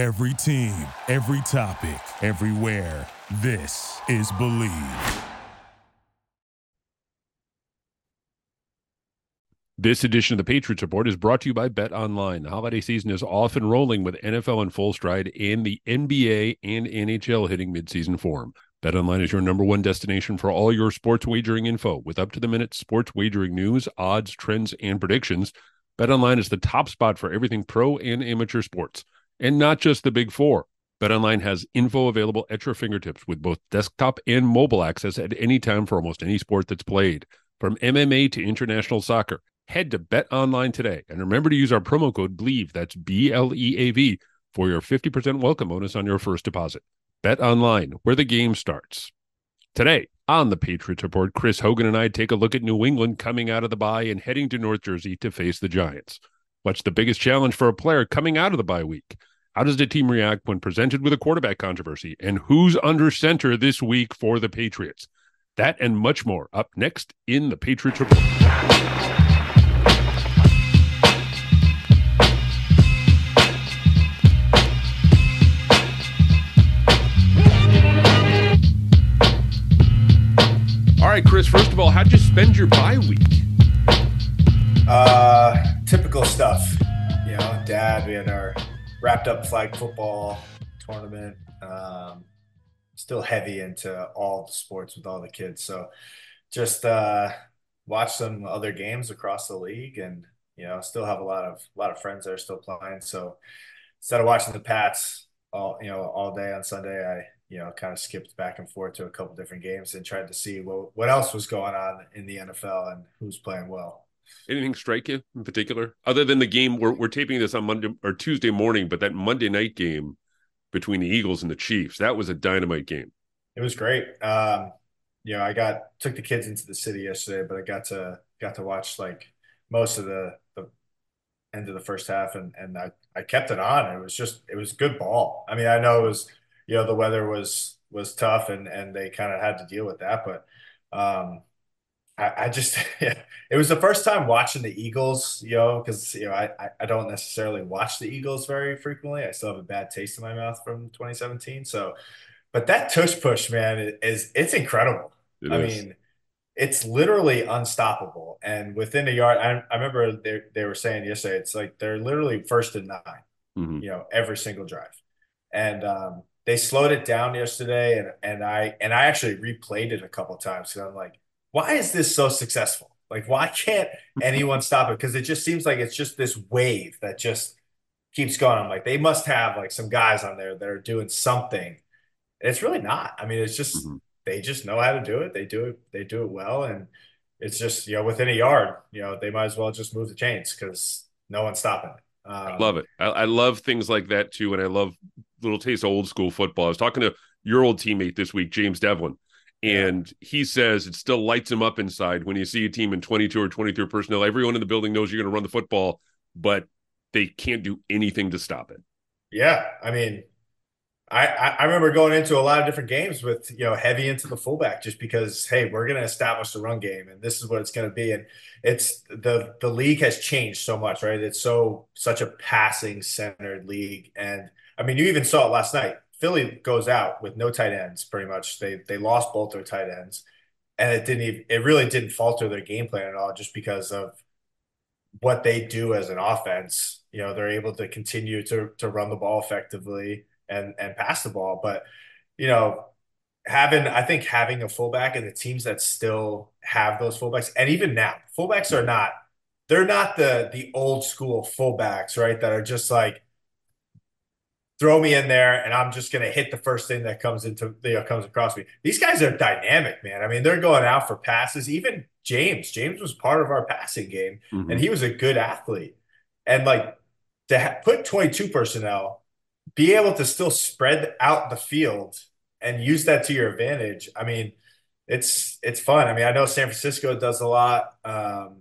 Every team, every topic, everywhere. This is Bleav. This edition of the Patriots Report is brought to you by Bet Online. The holiday season is off and rolling with NFL in full stride and the NBA and NHL hitting midseason form. BetOnline is your number one destination for all your sports wagering info with up to the minute sports wagering news, odds, trends, and predictions. BetOnline is the top spot for everything pro and amateur sports, and not just the big four. BetOnline has info available at your fingertips with both desktop and mobile access at any time for almost any sport that's played, from MMA to international soccer. Head to BetOnline today and remember to use our promo code BLEAV, that's B L E A V, for your 50% welcome bonus on your first deposit. Bet online, where the game starts. Today on the Patriots Report, Chris Hogan and I take a look at New England coming out of the bye and heading to North Jersey to face the Giants. What's the biggest challenge for a player coming out of the bye week? How does the team react when presented with a quarterback controversy? And who's under center this week for the Patriots? That and much more up next in the Patriots Report. All right, Chris, first of all, how'd you spend your bye week? Uh, typical stuff. You know, dad, we had our wrapped up flag football tournament. Um, still heavy into all the sports with all the kids. So just uh, watch some other games across the league and, you know, still have a lot of, a lot of friends that are still playing. So instead of watching the Pats all, you know, all day on Sunday, I, you know, kind of skipped back and forth to a couple different games and tried to see what what else was going on in the NFL and who's playing well. Anything strike you in particular, other than the game? We're we're taping this on Monday or Tuesday morning, but that Monday night game between the Eagles and the Chiefs that was a dynamite game. It was great. Um, you know, I got took the kids into the city yesterday, but I got to got to watch like most of the the end of the first half, and and I I kept it on. It was just it was good ball. I mean, I know it was you know the weather was was tough and and they kind of had to deal with that. But um, I, I just it was the first time watching the Eagles, you know, because you know I I don't necessarily watch the Eagles very frequently. I still have a bad taste in my mouth from 2017. So, but that tush push, man, is it's incredible. It I is. mean it's literally unstoppable. And within a yard, I, I remember they, they were saying yesterday, it's like they're literally first and 9 mm-hmm. you know, every single drive. And um, they slowed it down yesterday, and and I and I actually replayed it a couple times because I'm like, why is this so successful? Like, why can't anyone stop it? Because it just seems like it's just this wave that just keeps going. I'm like, they must have like some guys on there that are doing something. It's really not. I mean, it's just mm-hmm. they just know how to do it. They do it. They do it well, and it's just you know within a yard, you know, they might as well just move the chains because no one's stopping it. Um, I love it. I, I, love things like that too, and I love little taste of old school football. I was talking to your old teammate this week, James Devlin, and he says it still lights him up inside when you see a team in 22 or 23 personnel. Everyone in the building knows you're going to run the football, but they can't do anything to stop it. Yeah, I mean, I, I remember going into a lot of different games with you know heavy into the fullback just because hey we're going to establish the run game and this is what it's going to be. And it's the the league has changed so much right? It's so such a passing centered league. And I mean you even saw it last night Philly goes out with no tight ends pretty much they they lost both their tight ends and it didn't even it really didn't falter their game plan at all just because of what they do as an offense you know they're able to continue to to run the ball effectively and and pass the ball. But you know, having I think having a fullback and the teams that still have those fullbacks, and even now, fullbacks are not they're not the the old school fullbacks, right? That are just like throw me in there and I'm just going to hit the first thing that comes into you know comes across me. These guys are dynamic, man. I mean, they're going out for passes. Even James, James was part of our passing game, mm-hmm. and he was a good athlete. And like to ha- put 22 personnel be able to still spread out the field and use that to your advantage. I mean, it's it's fun. I mean, I know San Francisco does a lot. Um,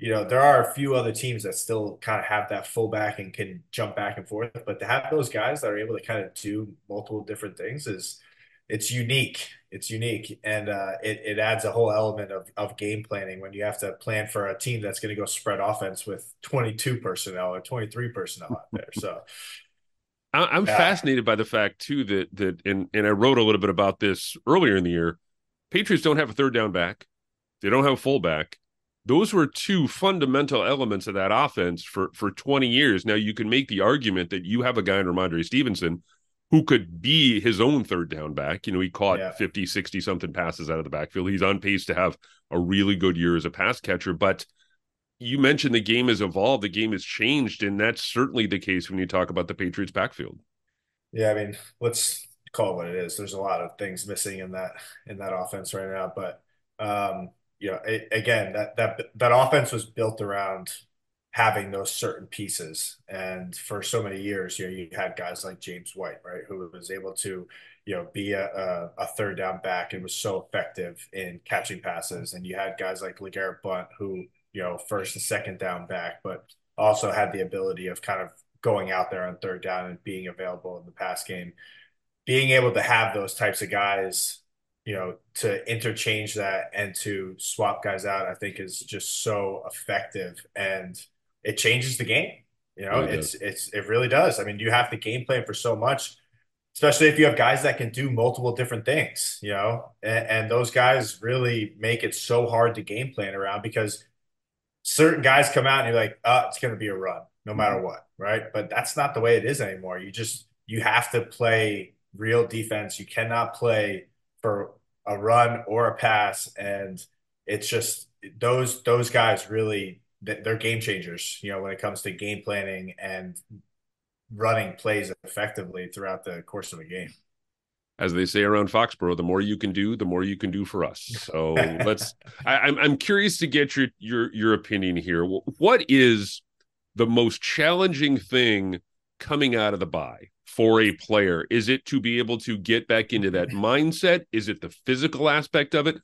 you know, there are a few other teams that still kind of have that fullback and can jump back and forth, but to have those guys that are able to kind of do multiple different things is it's unique. It's unique, and uh, it it adds a whole element of of game planning when you have to plan for a team that's going to go spread offense with 22 personnel or 23 personnel out there. So I'm Yeah. fascinated by the fact too that that and and I wrote a little bit about this earlier in the year. Patriots don't have a third down back. They don't have a fullback. Those were two fundamental elements of that offense for for 20 years. Now you can make the argument that you have a guy in Rhamondre Stevenson who could be his own third down back. You know, he caught Yeah. 50, 60 something passes out of the backfield. He's on pace to have a really good year as a pass catcher, but you mentioned the game has evolved, the game has changed, and that's certainly the case when you talk about the Patriots backfield. Yeah, I mean, let's call it what it is. There's a lot of things missing in that in that offense right now, but um, you know, it, again, that that that offense was built around having those certain pieces, and for so many years, you know, you had guys like James White, right, who was able to, you know, be a, a, a third down back and was so effective in catching passes, and you had guys like LeGarrette Blunt, who, you know, first and second down back, but also had the ability of kind of going out there on third down and being available in the pass game. Being able to have those types of guys, you know, to interchange that and to swap guys out, I think is just so effective and it changes the game. You know, Really it's it's it really does. I mean, you have to game plan for so much, especially if you have guys that can do multiple different things, you know, and, and those guys really make it so hard to game plan around because certain guys come out and you're like, oh, it's going to be a run no matter mm-hmm. what, right? But that's not the way it is anymore. You just you have to play real defense. You cannot play for a run or a pass, and it's just those those guys really they're game changers. You know, when it comes to game planning and running plays effectively throughout the course of a game. As they say around Foxborough, the more you can do, the more you can do for us. So let's. I, I'm I'm curious to get your your your opinion here. What is the most challenging thing coming out of the bye for a player? Is it to be able to get back into that mindset? Is it the physical aspect of it?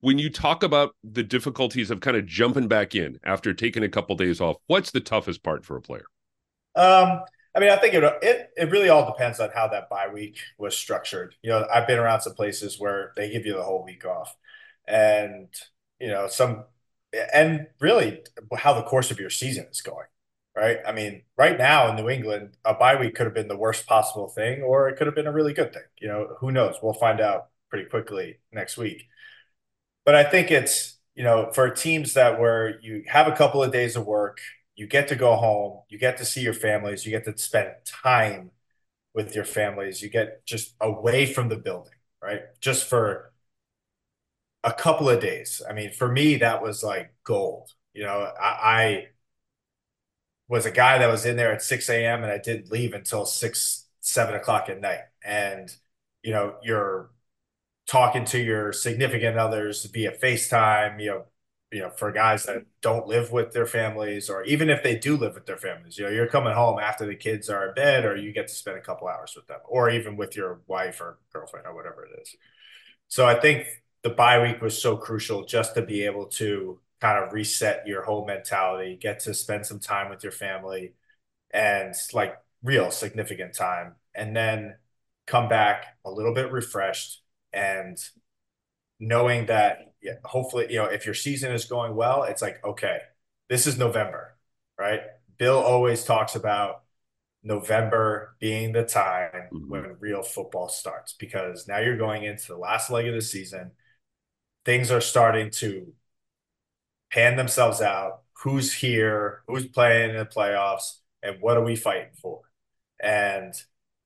When you talk about the difficulties of kind of jumping back in after taking a couple days off, what's the toughest part for a player? Um, I mean, I think it, it it really all depends on how that bye week was structured. You know, I've been around some places where they give you the whole week off, and you know, some and really how the course of your season is going right? I mean, right now in New England, a bye week could have been the worst possible thing, or it could have been a really good thing. You know, who knows? We'll find out pretty quickly next week. But I think it's, you know, for teams that where you have a couple of days of work, you get to go home, you get to see your families, you get to spend time with your families, you get just away from the building, right? Just for a couple of days. I mean, for me, that was like gold. You know, I, I was a guy that was in there at 6 a.m. and I didn't leave until six, seven o'clock at night. And, you know, you're talking to your significant others via FaceTime, you know, you know, for guys that don't live with their families, or even if they do live with their families, you know, you're coming home after the kids are in bed, or you get to spend a couple hours with them, or even with your wife or girlfriend or whatever it is. So I think the bye week was so crucial just to be able to kind of reset your whole mentality, get to spend some time with your family and like real significant time, and then come back a little bit refreshed and knowing that yeah, hopefully, you know, if your season is going well, it's like, okay, this is November, right? Bill always talks about November being the time Mhm. when real football starts because now you're going into the last leg of the season. Things are starting to pan themselves out. Who's here? Who's playing in the playoffs? And what are we fighting for? And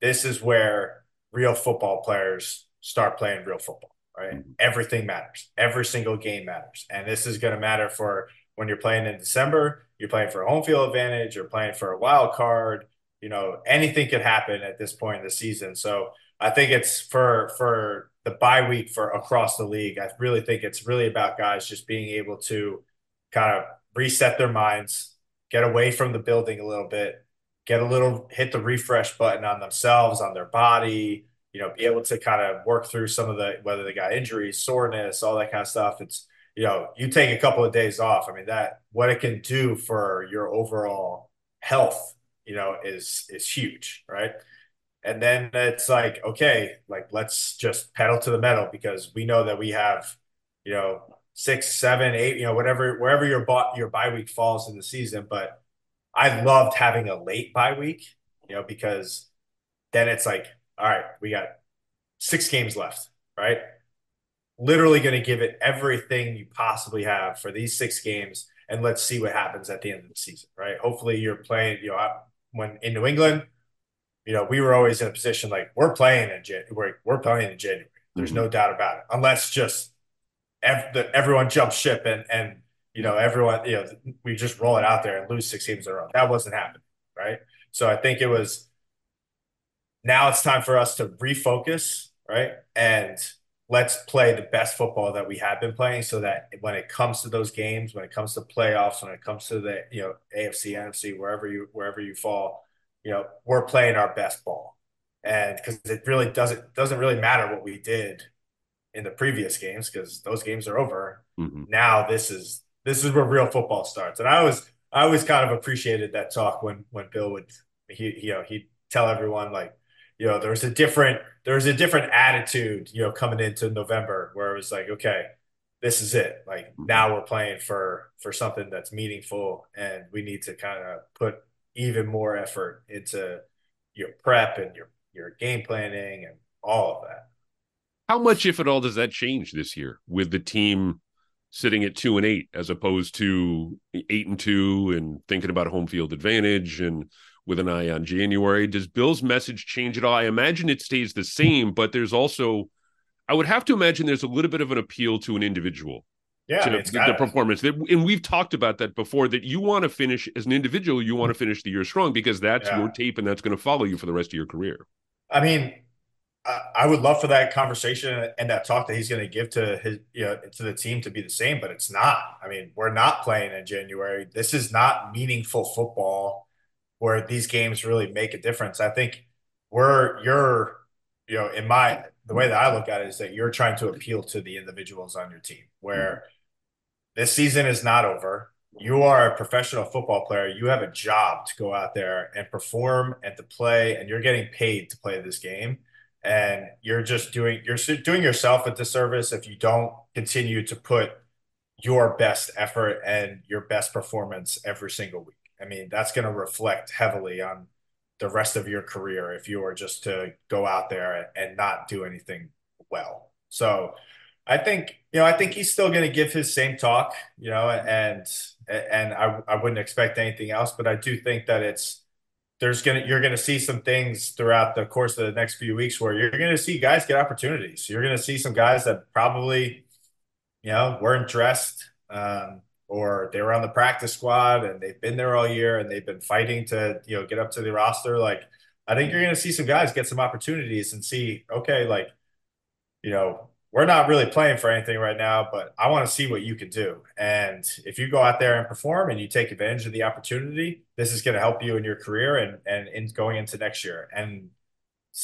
this is where real football players start playing real football, right? Mhm. Everything matters. Every single game matters. And this is going to matter for when you're playing in December, you're playing for a home field advantage, you're playing for a wild card. You know, anything could happen at this point in the season. So I think it's for for the bye week for across the league. I really think it's really about guys just being able to kind of reset their minds, get away from the building a little bit, get a little hit the refresh button on themselves, on their body, you know, be able to kind of work through some of the whether they got injuries, soreness, all that kind of stuff. It's you know, you take a couple of days off. I mean, that what it can do for your overall health, you know, is is huge, right? And then it's like, okay, like let's just pedal to the metal because we know that we have, you know, six, seven, eight, you know, whatever, wherever your bought your bye week falls in the season. But I loved having a late bye week, you know, because then it's like, all right, we got six games left, right? Literally going to give it everything you possibly have for these six games, and let's see what happens at the end of the season, right? Hopefully, you're playing. You know, when in New England, you know, we were always in a position like we're playing in January. We're playing in January. There's mm-hmm. no doubt about it, unless just ev- everyone jumps ship and and you know everyone you know we just roll it out there and lose six games in a row. That wasn't happening, right? So I think it was. Now it's time for us to refocus, right? And let's play the best football that we have been playing so that when it comes to those games, when it comes to playoffs, when it comes to the, you know, AFC, NFC, wherever you wherever you fall, you know, we're playing our best ball. And because it really doesn't doesn't really matter what we did in the previous games because those games are over. Mm-hmm. Now this is this is where real football starts. And I was I always kind of appreciated that talk when when Bill would he you know he'd tell everyone like you know there's a different there's a different attitude you know coming into November where it was like okay this is it like mm-hmm. now we're playing for for something that's meaningful and we need to kind of put even more effort into your prep and your your game planning and all of that how much, if at all, does that change this year with the team sitting at two and eight as opposed to eight and two and thinking about home field advantage and with an eye on January? Does Bill's message change at all? I imagine it stays the same, but there's also, I would have to imagine there's a little bit of an appeal to an individual. Yeah, to the, the performance. And we've talked about that before that you want to finish as an individual, you want to finish the year strong because that's yeah. your tape and that's going to follow you for the rest of your career. I mean, I would love for that conversation and that talk that he's going to give to his, you know, to the team to be the same, but it's not. I mean, we're not playing in January. This is not meaningful football where these games really make a difference. I think we're you're, you know, in my the way that I look at it is that you're trying to appeal to the individuals on your team. Where mm-hmm. this season is not over. You are a professional football player. You have a job to go out there and perform and to play, and you're getting paid to play this game and you're just doing you're doing yourself a disservice if you don't continue to put your best effort and your best performance every single week. I mean, that's going to reflect heavily on the rest of your career if you are just to go out there and not do anything well. So, I think you know I think he's still going to give his same talk, you know, and and I I wouldn't expect anything else, but I do think that it's there's gonna you're gonna see some things throughout the course of the next few weeks where you're gonna see guys get opportunities. You're gonna see some guys that probably, you know, weren't dressed um, or they were on the practice squad and they've been there all year and they've been fighting to you know get up to the roster. Like I think you're gonna see some guys get some opportunities and see okay, like you know we're not really playing for anything right now, but I want to see what you can do. And if you go out there and perform and you take advantage of the opportunity, this is going to help you in your career and and in going into next year. And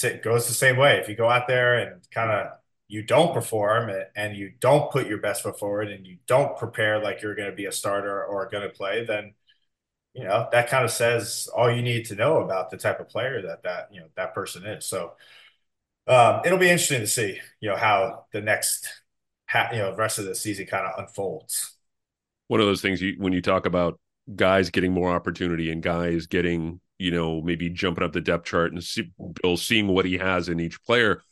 it goes the same way. If you go out there and kind of you don't perform and you don't put your best foot forward and you don't prepare like you're going to be a starter or going to play, then you know that kind of says all you need to know about the type of player that that you know that person is. So Um, it'll be interesting to see, you know, how the next, you know, rest of the season kind of unfolds. One of those things you, when you talk about guys getting more opportunity and guys getting, you know, maybe jumping up the depth chart and see, Bill seeing what he has in each player.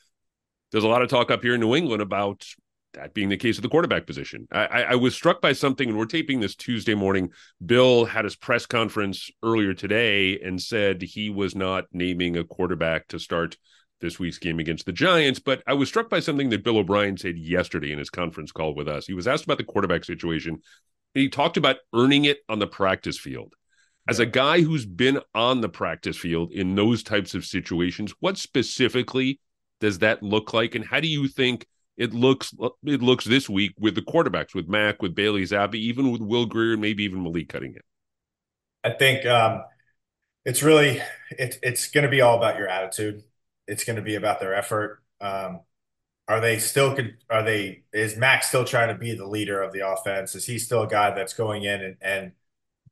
There's a lot of talk up here in New England about that being the case of the quarterback position. I, I, I, was struck by something, and we're taping this Tuesday morning. Bill had his press conference earlier today and said he was not naming a quarterback to start this week's game against the Giants. But I was struck by something that Bill O'Brien said yesterday in his conference call with us. He was asked about the quarterback situation, and he talked about earning it on the practice field. As a guy who's been on the practice field in those types of situations, what specifically does that look like, and how do you think it looks it looks this week with the quarterbacks, with Mac, with Bailey Zappe, even with Will Grier, and maybe even Malik Cunningham? I think um, it's really it, it's going to be all about your attitude it's going to be about their effort. Um, are they still? Are they? Is Mac still trying to be the leader of the offense? Is he still a guy that's going in and, and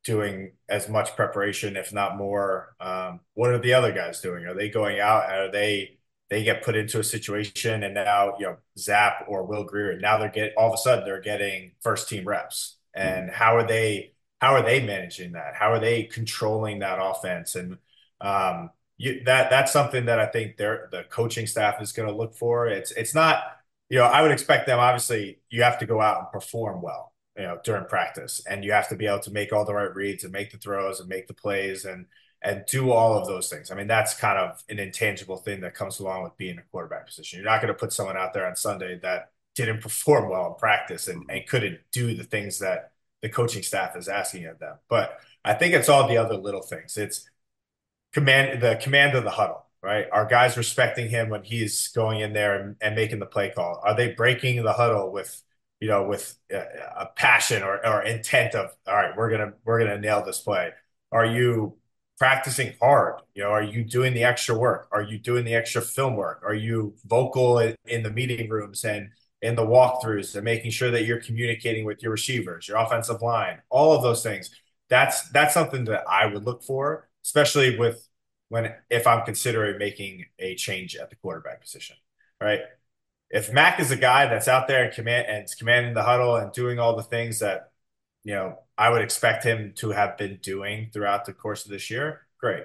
doing as much preparation, if not more? Um, what are the other guys doing? Are they going out? Are they? They get put into a situation, and now you know Zappe or Will Grier. Now they're get all of a sudden they're getting first team reps. And how are they? How are they managing that? How are they controlling that offense? And um, you that that's something that I think they're the coaching staff is going to look for. It's it's not you know I would expect them obviously you have to go out and perform well you know during practice and you have to be able to make all the right reads and make the throws and make the plays and and do all of those things. I mean that's kind of an intangible thing that comes along with being a quarterback position. You're not going to put someone out there on Sunday that didn't perform well in practice and, and couldn't do the things that the coaching staff is asking of them. But I think it's all the other little things. It's command the command of the huddle, right? Are guys respecting him when he's going in there and, and making the play call? Are they breaking the huddle with you know with a, passion or, or intent of all right, we're gonna we're gonna nail this play? Are you practicing hard? You know, are you doing the extra work? Are you doing the extra film work? Are you vocal in, in the meeting rooms and in the walkthroughs and making sure that you're communicating with your receivers, your offensive line, all of those things? That's that's something that I would look for especially with when if I'm considering making a change at the quarterback position, right? If Mac is a guy that's out there and command and commanding the huddle and doing all the things that you know I would expect him to have been doing throughout the course of this year, great.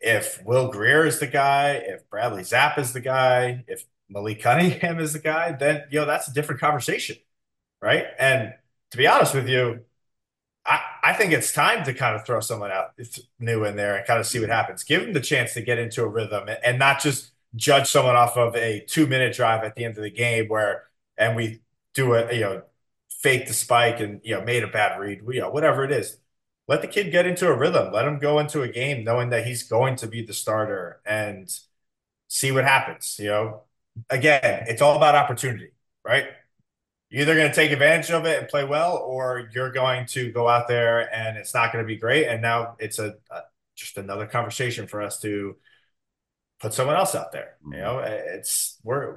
If Will Grier is the guy, if Bradley Zappe is the guy, if Malik Cunningham is the guy, then you know that's a different conversation, right? And to be honest with you, I, I think it's time to kind of throw someone out new in there and kind of see what happens. Give them the chance to get into a rhythm and, and not just judge someone off of a two minute drive at the end of the game where and we do a you know fake the spike and you know made a bad read, you know whatever it is. Let the kid get into a rhythm. Let him go into a game knowing that he's going to be the starter and see what happens. You know, again, it's all about opportunity, right? You're either going to take advantage of it and play well, or you're going to go out there and it's not going to be great. And now it's a, a just another conversation for us to put someone else out there. You mm-hmm. know, it's we're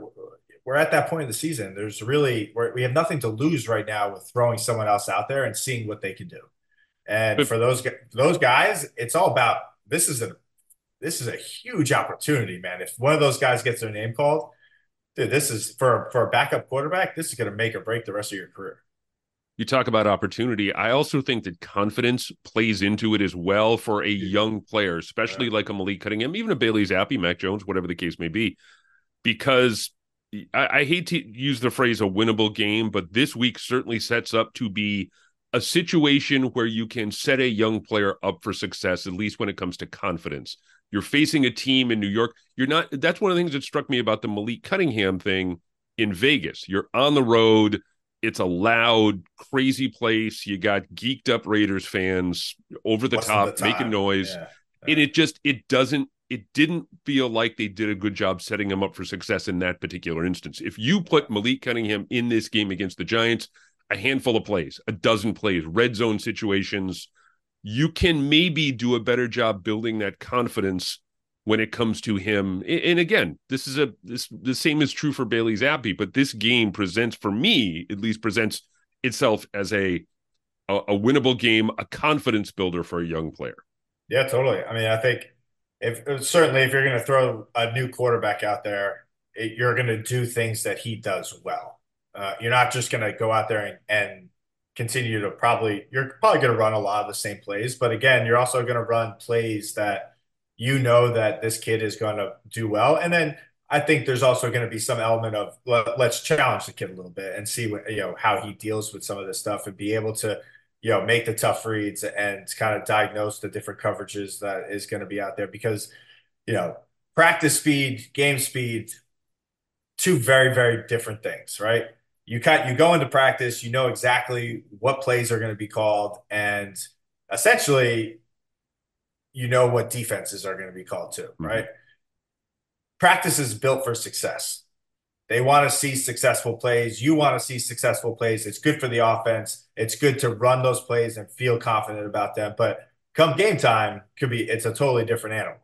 we're at that point of the season. There's really we're, we have nothing to lose right now with throwing someone else out there and seeing what they can do. And for those those guys, it's all about this is a this is a huge opportunity, man. If one of those guys gets their name called, dude, this is for for a backup quarterback. This is going to make or break the rest of your career. You talk about opportunity. I also think that confidence plays into it as well for a young player, especially yeah. like a Malik Cunningham, even a Bailey Zappe, Mac Jones, whatever the case may be, because I, I hate to use the phrase a winnable game, but this week certainly sets up to be a situation where you can set a young player up for success, at least when it comes to confidence. You're facing a team in New York. You're not. That's one of the things that struck me about the Malik Cunningham thing in Vegas. You're on the road. It's a loud, crazy place. You got geeked up Raiders fans over the What's top, the making noise. Yeah. Yeah. And it just it doesn't it didn't feel like they did a good job setting him up for success in that particular instance. If you put Malik Cunningham in this game against the Giants, a handful of plays, a dozen plays, red zone situations, you can maybe do a better job building that confidence when it comes to him. And again, this is a this the same is true for Bailey Zappe, but this game presents for me at least presents itself as a, a a, winnable game, a confidence builder for a young player. Yeah, totally. I mean, I think if certainly if you're going to throw a new quarterback out there, it, you're going to do things that he does well. Uh, you're not just going to go out there and, and continue to probably you're probably going to run a lot of the same plays but again you're also going to run plays that you know that this kid is going to do well. And then i think there's also going to be some element of let's challenge the kid a little bit and see what you know how he deals with some of this stuff and be able to you know make the tough reads and kind of diagnose the different coverages that is going to be out there because you know practice speed game speed two very very different things right you cut you go into practice, you know exactly what plays are going to be called, and essentially, you know what defenses are going to be called too, mm-hmm. right? Practice is built for success. They want to see successful plays. You want to see successful plays. It's good for the offense. It's good to run those plays and feel confident about them. But come game time, could be it's a totally different animal.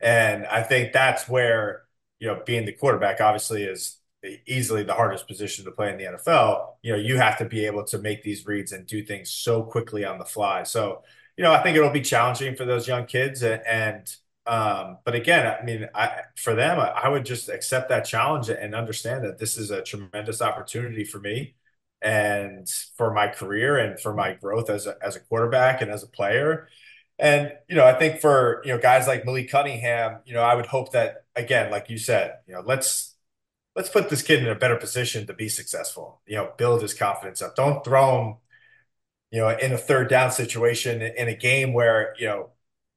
And I think that's where you know being the quarterback obviously is easily the hardest position to play in the NFL, you know, you have to be able to make these reads and do things so quickly on the fly. So, you know, I think it'll be challenging for those young kids. And, and um, but again, I mean, I, for them, I, I would just accept that challenge and understand that this is a tremendous opportunity for me and for my career and for my growth as a, as a quarterback and as a player. And you know, I think for you know guys like Malik Cunningham, you know, I would hope that again, like you said, you know, let's let's put this kid in a better position to be successful. You know, build his confidence up. Don't throw him, you know, in a third down situation in a game where you know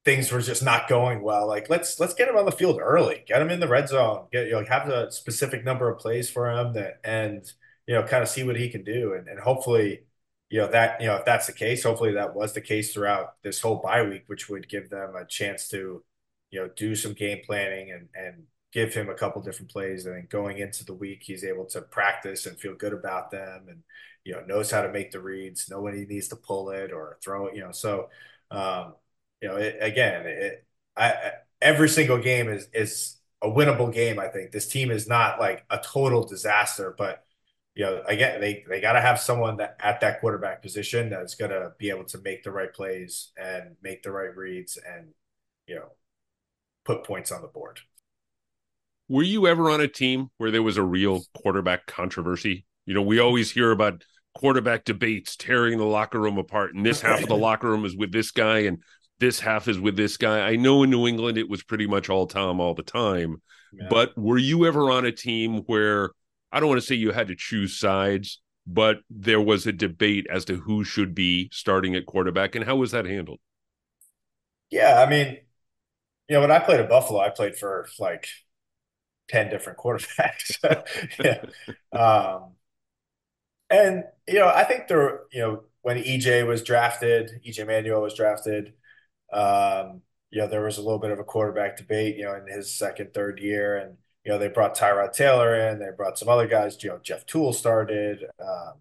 things were just not going well. Like let's let's get him on the field early, get him in the red zone, get you know have a specific number of plays for him that and you know kind of see what he can do and, and hopefully you know that you know if that's the case, hopefully that was the case throughout this whole bye week, which would give them a chance to you know do some game planning and and give him a couple different plays and going into the week he's able to practice and feel good about them and you know knows how to make the reads he needs to pull it or throw it you know so um, you know, it, again, it, I, every single game is is a winnable game. I think this team is not like a total disaster, but you know, again, they they got to have someone that at that quarterback position that's going to be able to make the right plays and make the right reads and you know put points on the board. Were you ever on a team where there was a real quarterback controversy? You know, we always hear about quarterback debates tearing the locker room apart, and this half of the locker room is with this guy, and this half is with this guy. I know in New England it was pretty much all Tom all the time, yeah. but were you ever on a team where I don't want to say you had to choose sides, but there was a debate as to who should be starting at quarterback and how was that handled? Yeah, I mean, you know, when I played at Buffalo, I played for like 10 different quarterbacks. yeah. Um, and, you know, I think there, you know, when EJ was drafted, EJ Manuel was drafted, um, you know, there was a little bit of a quarterback debate, you know, in his second, third year. And, you know, they brought Tyrod Taylor in, they brought some other guys, you know, Jeff Tuel started. Um,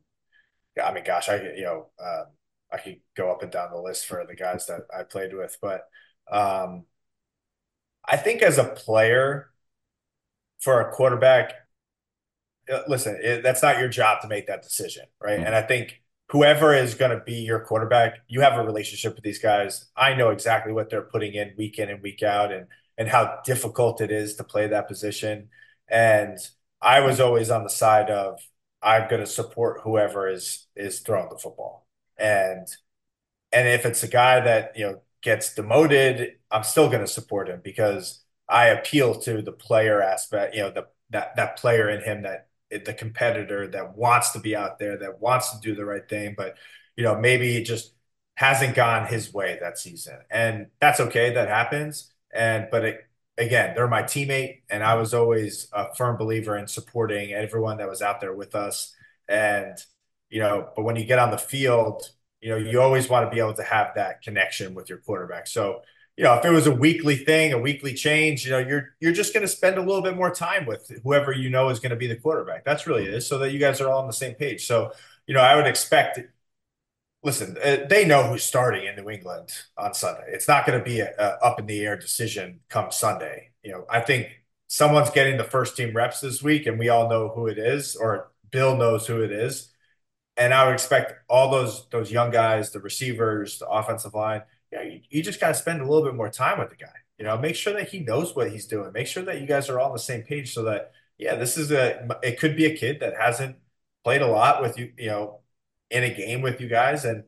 I mean, gosh, I, you know, um, I could go up and down the list for the guys that I played with, but um, I think as a player for a quarterback, uh, listen, it, that's not your job to make that decision, right? Mm-hmm. And I think whoever is going to be your quarterback, you have a relationship with these guys. I know exactly what they're putting in week in and week out and and how difficult it is to play that position. And I was always on the side of I'm going to support whoever is is throwing the football. And and if it's a guy that, you know, gets demoted, I'm still going to support him because I appeal to the player aspect, you know, the that that player in him that the competitor that wants to be out there, that wants to do the right thing, but you know maybe it just hasn't gone his way that season, and that's okay. That happens, and but it, again, they're my teammate, and I was always a firm believer in supporting everyone that was out there with us, and you know, but when you get on the field, you know, you always want to be able to have that connection with your quarterback. So you know, if it was a weekly thing, a weekly change, you know, you're you're just going to spend a little bit more time with whoever you know is going to be the quarterback. That's really it, so that you guys are all on the same page. So, you know, I would expect. Listen, uh, they know who's starting in New England on Sunday. It's not going to be a, a up in the air decision come Sunday. You know, I think someone's getting the first team reps this week, and we all know who it is, or Bill knows who it is. And I would expect all those those young guys, the receivers, the offensive line yeah, you, you just got to spend a little bit more time with the guy. You know, make sure that he knows what he's doing. Make sure that you guys are all on the same page so that, yeah, this is a, it could be a kid that hasn't played a lot with you, you know, in a game with you guys. And,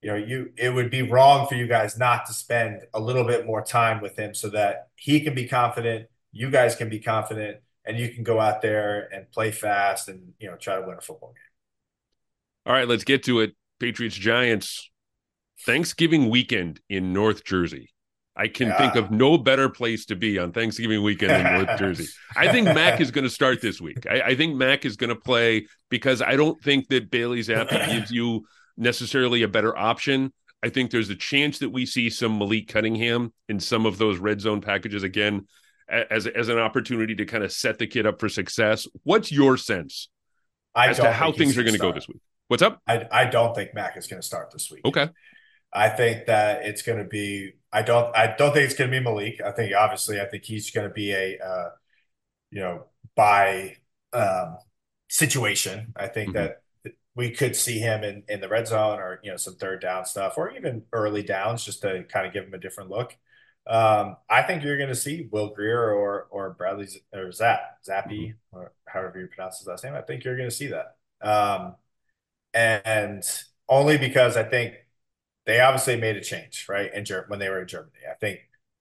you know, you, it would be wrong for you guys not to spend a little bit more time with him so that he can be confident, you guys can be confident, and you can go out there and play fast and, you know, try to win a football game. All right, let's get to it. Patriots Giants Thanksgiving weekend in North Jersey. I can yeah. think of no better place to be on Thanksgiving weekend in North Jersey. I think Mac is going to start this week. I, I think Mac is going to play because I don't think that Bailey Zappe gives you necessarily a better option. I think there's a chance that we see some Malik Cunningham in some of those red zone packages again as as an opportunity to kind of set the kid up for success. What's your sense I as to how things are going to go this week? What's up? I, I don't think Mac is going to start this week. Okay. I think that it's going to be. I don't. I don't think it's going to be Malik. I think obviously, I think he's going to be a, uh, you know, by um, situation. I think mm-hmm. that we could see him in in the red zone or you know some third down stuff or even early downs just to kind of give him a different look. Um, I think you're going to see Will Grier or or Bradley or Zap Zappe mm-hmm. or however you pronounce his last name. I think you're going to see that, um, and only because I think they obviously made a change, right? In when they were in Germany, I think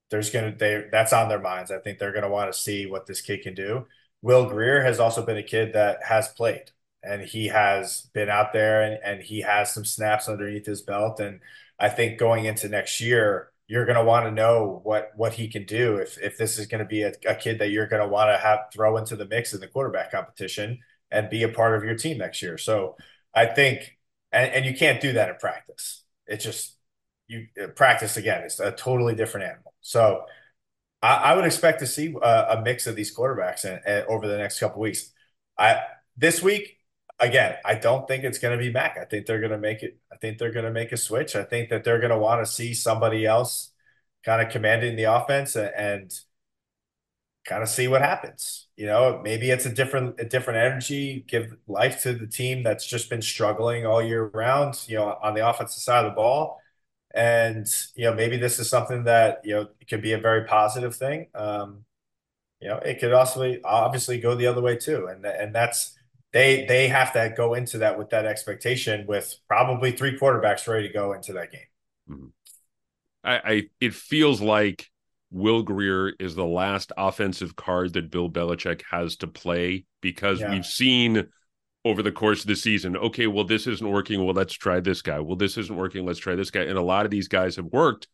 there's gonna they that's on their minds. I think they're gonna want to see what this kid can do. Will Grier has also been a kid that has played and he has been out there and, and he has some snaps underneath his belt. And I think going into next year, you're going to want to know what what he can do if if this is going to be a, a kid that you're going to want to have throw into the mix in the quarterback competition and be a part of your team next year. So I think, and, and you can't do that in practice. It's just you uh, practice again. It's a totally different animal. So I, I would expect to see a, a, mix of these quarterbacks and, and uh, over the next couple weeks. I this week again, I don't think it's going to be Mac. I think they're going to make it. I think they're going to make a switch. I think that they're going to want to see somebody else kind of commanding the offense and, and kind of see what happens. You know, maybe it's a different a different energy, give life to the team that's just been struggling all year round, you know, on the offensive side of the ball. And, you know, maybe this is something that, you know, could be a very positive thing. Um, you know, it could also obviously go the other way too. And and that's they they have to go into that with that expectation with probably three quarterbacks ready to go into that game. Mm-hmm. I, I it feels like Will Grier is the last offensive card that Bill Belichick has to play because yeah. we've seen over the course of the season, okay, well, this isn't working. Well, let's try this guy. Well, this isn't working. Let's try this guy. And a lot of these guys have worked.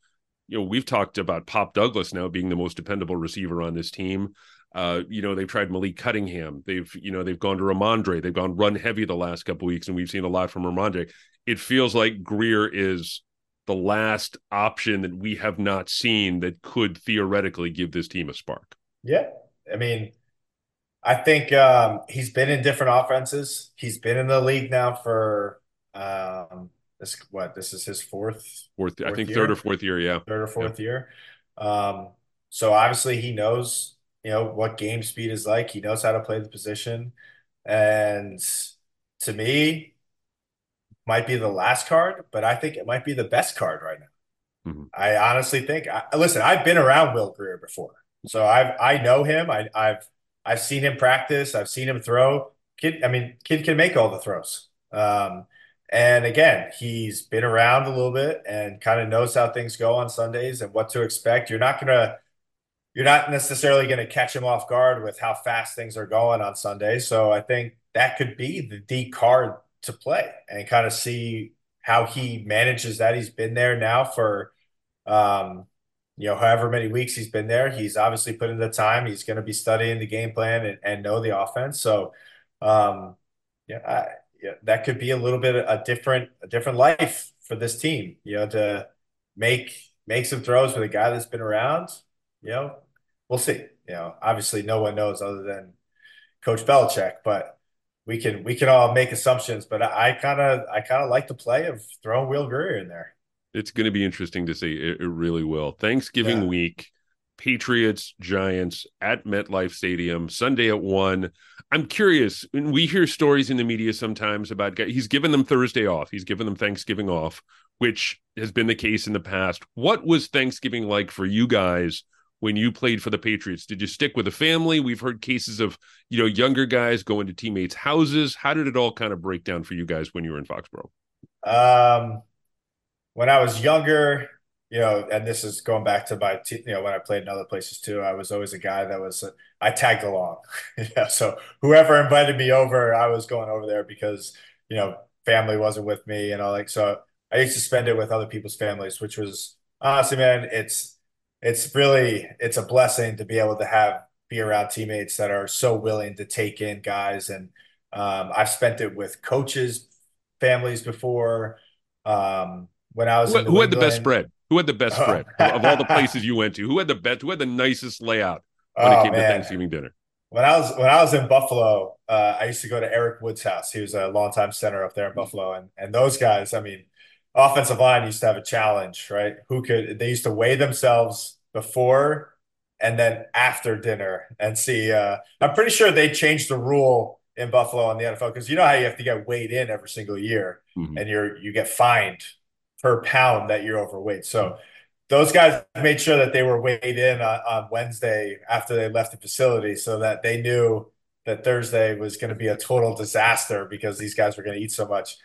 You know, we've talked about Pop Douglas now being the most dependable receiver on this team. Uh, you know, they've tried Malik Cunningham. They've, you know, they've gone to Rhamondre. They've gone run heavy the last couple weeks, and we've seen a lot from Rhamondre. It feels like Grier is the last option that we have not seen that could theoretically give this team a spark. Yeah. I mean, I think um, he's been in different offenses. He's been in the league now for um, this what this is his fourth fourth, fourth I think year? third or fourth year, yeah. Third or fourth yeah. year. Um, so obviously he knows you know what game speed is like. He knows how to play the position, and to me, might be the last card, but I think it might be the best card right now. Mm-hmm. I honestly think. I, listen, I've been around Will Grier before, so I've I know him. I, I've I've seen him practice. I've seen him throw. Kid, I mean, kid can make all the throws. Um, and again, he's been around a little bit and kind of knows how things go on Sundays and what to expect. You're not gonna you're not necessarily going to catch him off guard with how fast things are going on Sunday. So I think that could be the D card to play and kind of see how he manages that. He's been there now for, um, you know, however many weeks he's been there. He's obviously put in the time. He's going to be studying the game plan and, and know the offense. So, um, yeah, I, yeah, that could be a little bit a different a different life for this team. You know, to make make some throws with a guy that's been around you know, we'll see. You know, obviously no one knows other than Coach Belichick, but we can we can all make assumptions. But I kind of I kind of like the play of throwing Will Grier in there. It's going to be interesting to see. It, it really will. Thanksgiving yeah. week, Patriots Giants at MetLife Stadium Sunday at one. I'm curious. We hear stories in the media sometimes about guys. He's given them Thursday off. He's given them Thanksgiving off, which has been the case in the past. What was Thanksgiving like for you guys? When you played for the Patriots? Did you stick with the family? We've heard cases of, you know, younger guys going to teammates' houses. How did it all kind of break down for you guys when you were in Foxborough? Um, when I was younger, you know, and this is going back to my, you know, when I played in other places too, I was always a guy that was, uh, I tagged along. yeah. So whoever invited me over, I was going over there because, you know, family wasn't with me and all like, so I used to spend it with other people's families, which was honestly, man, it's, it's really it's a blessing to be able to have be around teammates that are so willing to take in guys. And um, I've spent it with coaches families before. Um, when I was who, who had the best spread? Who had the best spread of all the places you went to? Who had the best who had the nicest layout when oh, it came man. to Thanksgiving dinner? When I was when I was in Buffalo uh, I used to go to Eric Wood's house. He was a longtime center up there in Buffalo. And and those guys I mean offensive line used to have a challenge, right? Who could they used to weigh themselves before and then after dinner and see. Uh, I'm pretty sure they changed the rule in Buffalo on the NFL because you know how you have to get weighed in every single year, mm-hmm. and you're you get fined per pound that you're overweight. So those guys made sure that they were weighed in on, on Wednesday after they left the facility, so that they knew that Thursday was going to be a total disaster because these guys were going to eat so much.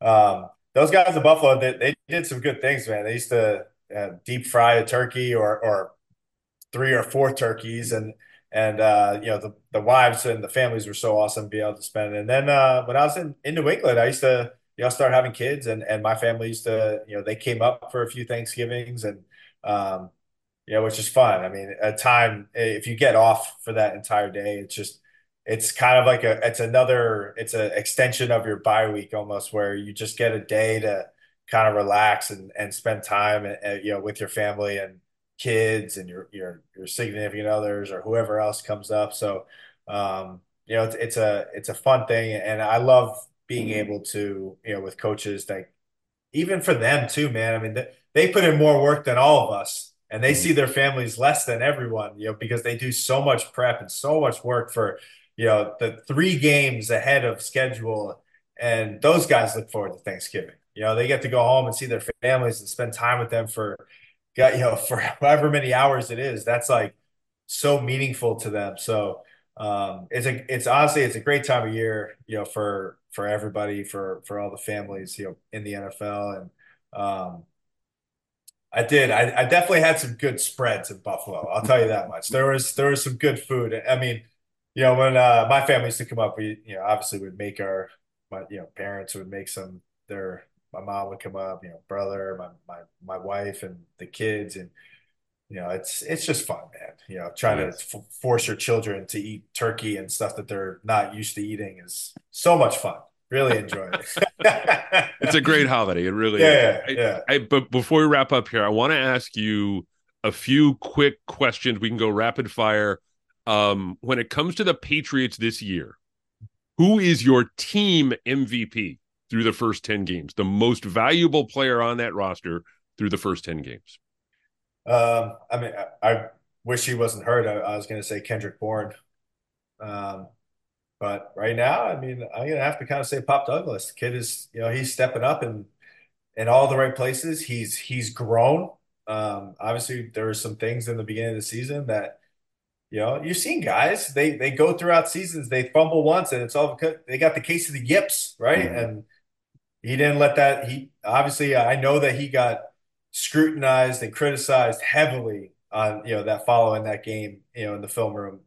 Um, those guys in Buffalo, they, they did some good things, man. They used to uh, deep fry a turkey or or three or four turkeys, and and uh, you know the the wives and the families were so awesome to be able to spend. And then uh, when I was in in New England, I used to you know start having kids, and and my family used to you know they came up for a few Thanksgivings and. Um, you know, which is fun. I mean, a time if you get off for that entire day, it's just it's kind of like a it's another it's an extension of your bye week almost where you just get a day to kind of relax and and spend time and, and, you know with your family and kids and your your your significant others or whoever else comes up. So um, you know it's it's a it's a fun thing and I love being mm-hmm. able to you know with coaches that even for them too, man. I mean they, they put in more work than all of us and they mm-hmm. see their families less than everyone, you know, because they do so much prep and so much work for, you know, the three games ahead of schedule. And those guys look forward to Thanksgiving. You know, they get to go home and see their families and spend time with them for, got you know, for however many hours it is. That's like so meaningful to them. So um, it's a, it's honestly, it's a great time of year, you know, for for everybody, for for all the families, you know, in the NFL and. Um, I did. I, I, definitely had some good spreads in Buffalo. I'll tell you that much. There was there was some good food. I mean, you know, when uh, my family used to come up, we you know obviously would make our my you know parents would make some. Their my mom would come up, you know, brother, my my my wife, and the kids, and you know, it's it's just fun, man. You know, trying to f- force your children to eat turkey and stuff that they're not used to eating is so much fun. Really enjoy it. it's a great holiday. It really yeah, is. Yeah, I, I, but before we wrap up here, I want to ask you a few quick questions. We can go rapid fire. Um, when it comes to the Patriots this year, who is your team MVP through the first 10 games? The most valuable player on that roster through the first 10 games? Um, I mean, I, I wish he wasn't hurt. I, I was going to say Kendrick Bourne. Um, but right now, I mean, I'm gonna have to kind of say Pop Douglas. The kid is, you know, he's stepping up and in all the right places. He's he's grown. Um, obviously, there were some things in the beginning of the season that, you know, you've seen guys they they go throughout seasons, they fumble once, and it's all because they got the case of the yips, right? Mm-hmm. And he didn't let that. He obviously, I know that he got scrutinized and criticized heavily on you know that following that game, you know, in the film room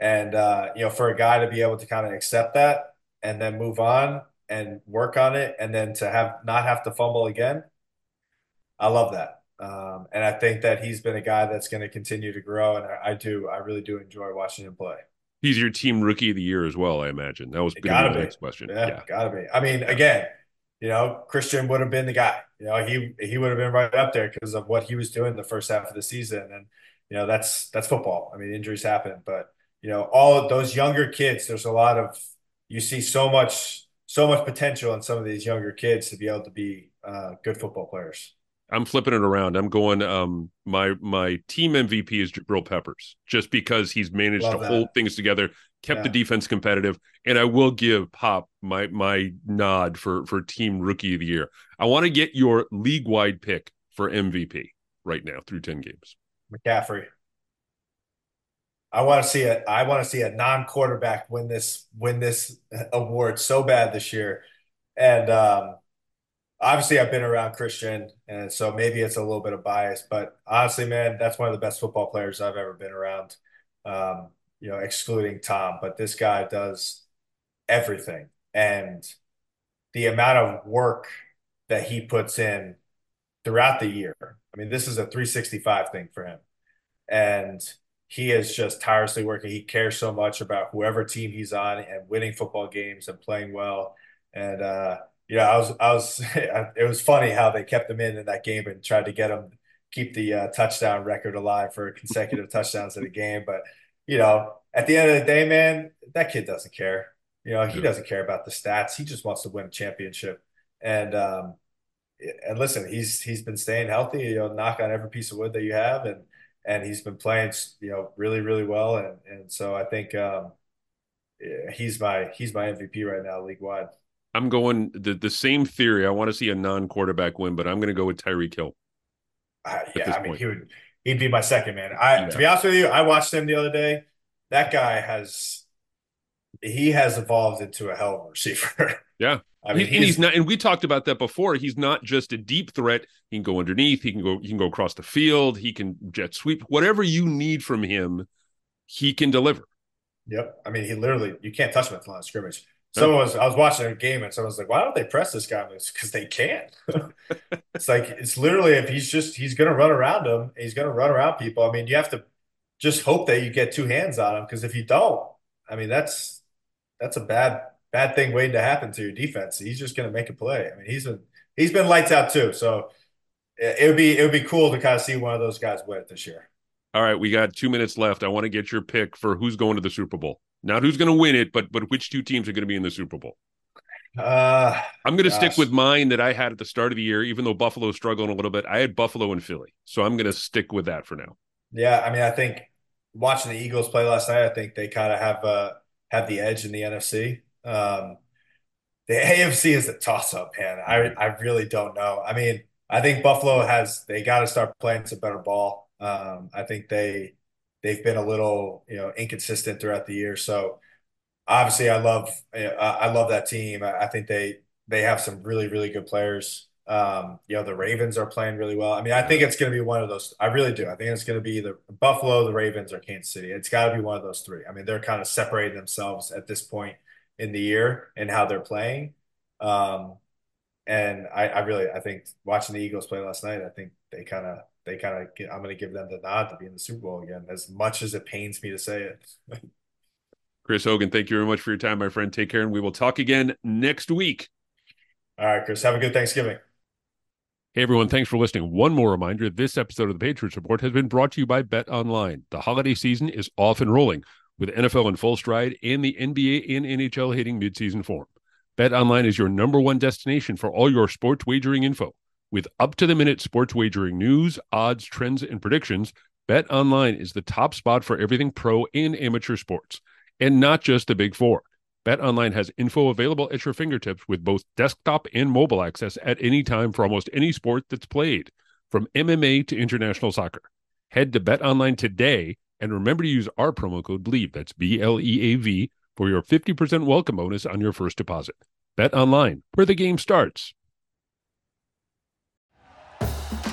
and uh, you know, for a guy to be able to kind of accept that and then move on and work on it, and then to have not have to fumble again, I love that. Um, and I think that he's been a guy that's going to continue to grow, and I, I, do, I really do enjoy watching him play. He's your team rookie of the year as well, I imagine. That was to be the next question. Yeah, yeah. gotta be. I mean, again, you know, Christian would have been the guy. You know, he he would have been right up there because of what he was doing the first half of the season, and you know, that's that's football. I mean, injuries happen, but you know, all those younger kids, there's a lot of, you see so much, so much potential in some of these younger kids to be able to be uh, good football players. I'm flipping it around. I'm going. Um, my my team MVP is Jabril Peppers, just because he's managed Love to that. hold things together, kept yeah. the defense competitive, and I will give Pop my my nod for for team rookie of the year. I want to get your league wide pick for MVP right now through ten games. McCaffrey. I want to see a I want to see a non-quarterback win this win this award so bad this year, and um, obviously I've been around Christian, and so maybe it's a little bit of bias, but honestly, man, that's one of the best football players I've ever been around. Um, you know, excluding Tom, but this guy does everything, and the amount of work that he puts in throughout the year. I mean, this is a 365 thing for him, and he is just tirelessly working. He cares so much about whoever team he's on and winning football games and playing well. And uh, you know, I was I was it was funny how they kept him in in that game and tried to get him keep the uh, touchdown record alive for consecutive touchdowns in a game. But you know, at the end of the day, man, that kid doesn't care. You know, he doesn't care about the stats. He just wants to win a championship. And um, and listen, he's he's been staying healthy. You know, knock on every piece of wood that you have, and and he's been playing, you know, really, really well. And and so I think um, he's my he's my MVP right now, league wide. I'm going the the same theory. I want to see a non quarterback win, but I'm going to go with Tyreek Hill. Uh, yeah, I mean, point. he would he'd be my second man. I yeah. to be honest with you, I watched him the other day. That guy has he has evolved into a hell of a receiver. Yeah. I mean, and he's, not, and we talked about that before. He's not just a deep threat. He can go underneath. He can go. He can go across the field. He can jet sweep. Whatever you need from him, he can deliver. Yep. I mean, he literally you can't touch him at the line of scrimmage. Someone was I was watching a game and someone was like, "Why don't they press this guy?" Because they can't. it's like it's literally if he's just he's going to run around him. He's going to run around people. I mean, you have to just hope that you get two hands on him because if you don't, I mean, that's that's a bad bad thing waiting to happen to your defense. He's just going to make a play. I mean, he's been he's been lights out too. So it would be it would be cool to kind of see one of those guys win it this year. All right, we got two minutes left. I want to get your pick for who's going to the Super Bowl. Not who's going to win it, but but which two teams are going to be in the Super Bowl. Uh, I'm going to stick with mine that I had at the start of the year, even though Buffalo's struggling a little bit. I had Buffalo and Philly, so I'm going to stick with that for now. Yeah, I mean, I think watching the Eagles play last night, I think they kind of have uh have the edge in the NFC. Um, the AFC is a toss up, man. I I really don't know. I mean, I think Buffalo has they got to start playing some better ball. Um, I think they they've been a little you know inconsistent throughout the year. So obviously, I love I love that team. I think they they have some really really good players. Um, you know, the Ravens are playing really well. I mean, I think it's going to be one of those. I really do. I think it's going to be the Buffalo, the Ravens, or Kansas City. It's got to be one of those three. I mean, they're kind of separating themselves at this point in the year and how they're playing. Um, and I, I really, I think watching the Eagles play last night, I think they kind of, they kind of, I'm going to give them the nod to be in the Super Bowl again, as much as it pains me to say it. Chris Hogan, thank you very much for your time, my friend. Take care, and we will talk again next week. All right, Chris. Have a good Thanksgiving. Hey everyone, thanks for listening. One more reminder this episode of the Patriots Report has been brought to you by Bet Online. The holiday season is off and rolling with NFL in full stride and the NBA and NHL hitting midseason form. Bet Online is your number one destination for all your sports wagering info. With up to the minute sports wagering news, odds, trends, and predictions, Bet Online is the top spot for everything pro and amateur sports, and not just the big four. BetOnline has info available at your fingertips with both desktop and mobile access at any time for almost any sport that's played, from MMA to international soccer. Head to BetOnline today and remember to use our promo code BLEAV, that's B L E A V, for your 50% welcome bonus on your first deposit. BetOnline, where the game starts.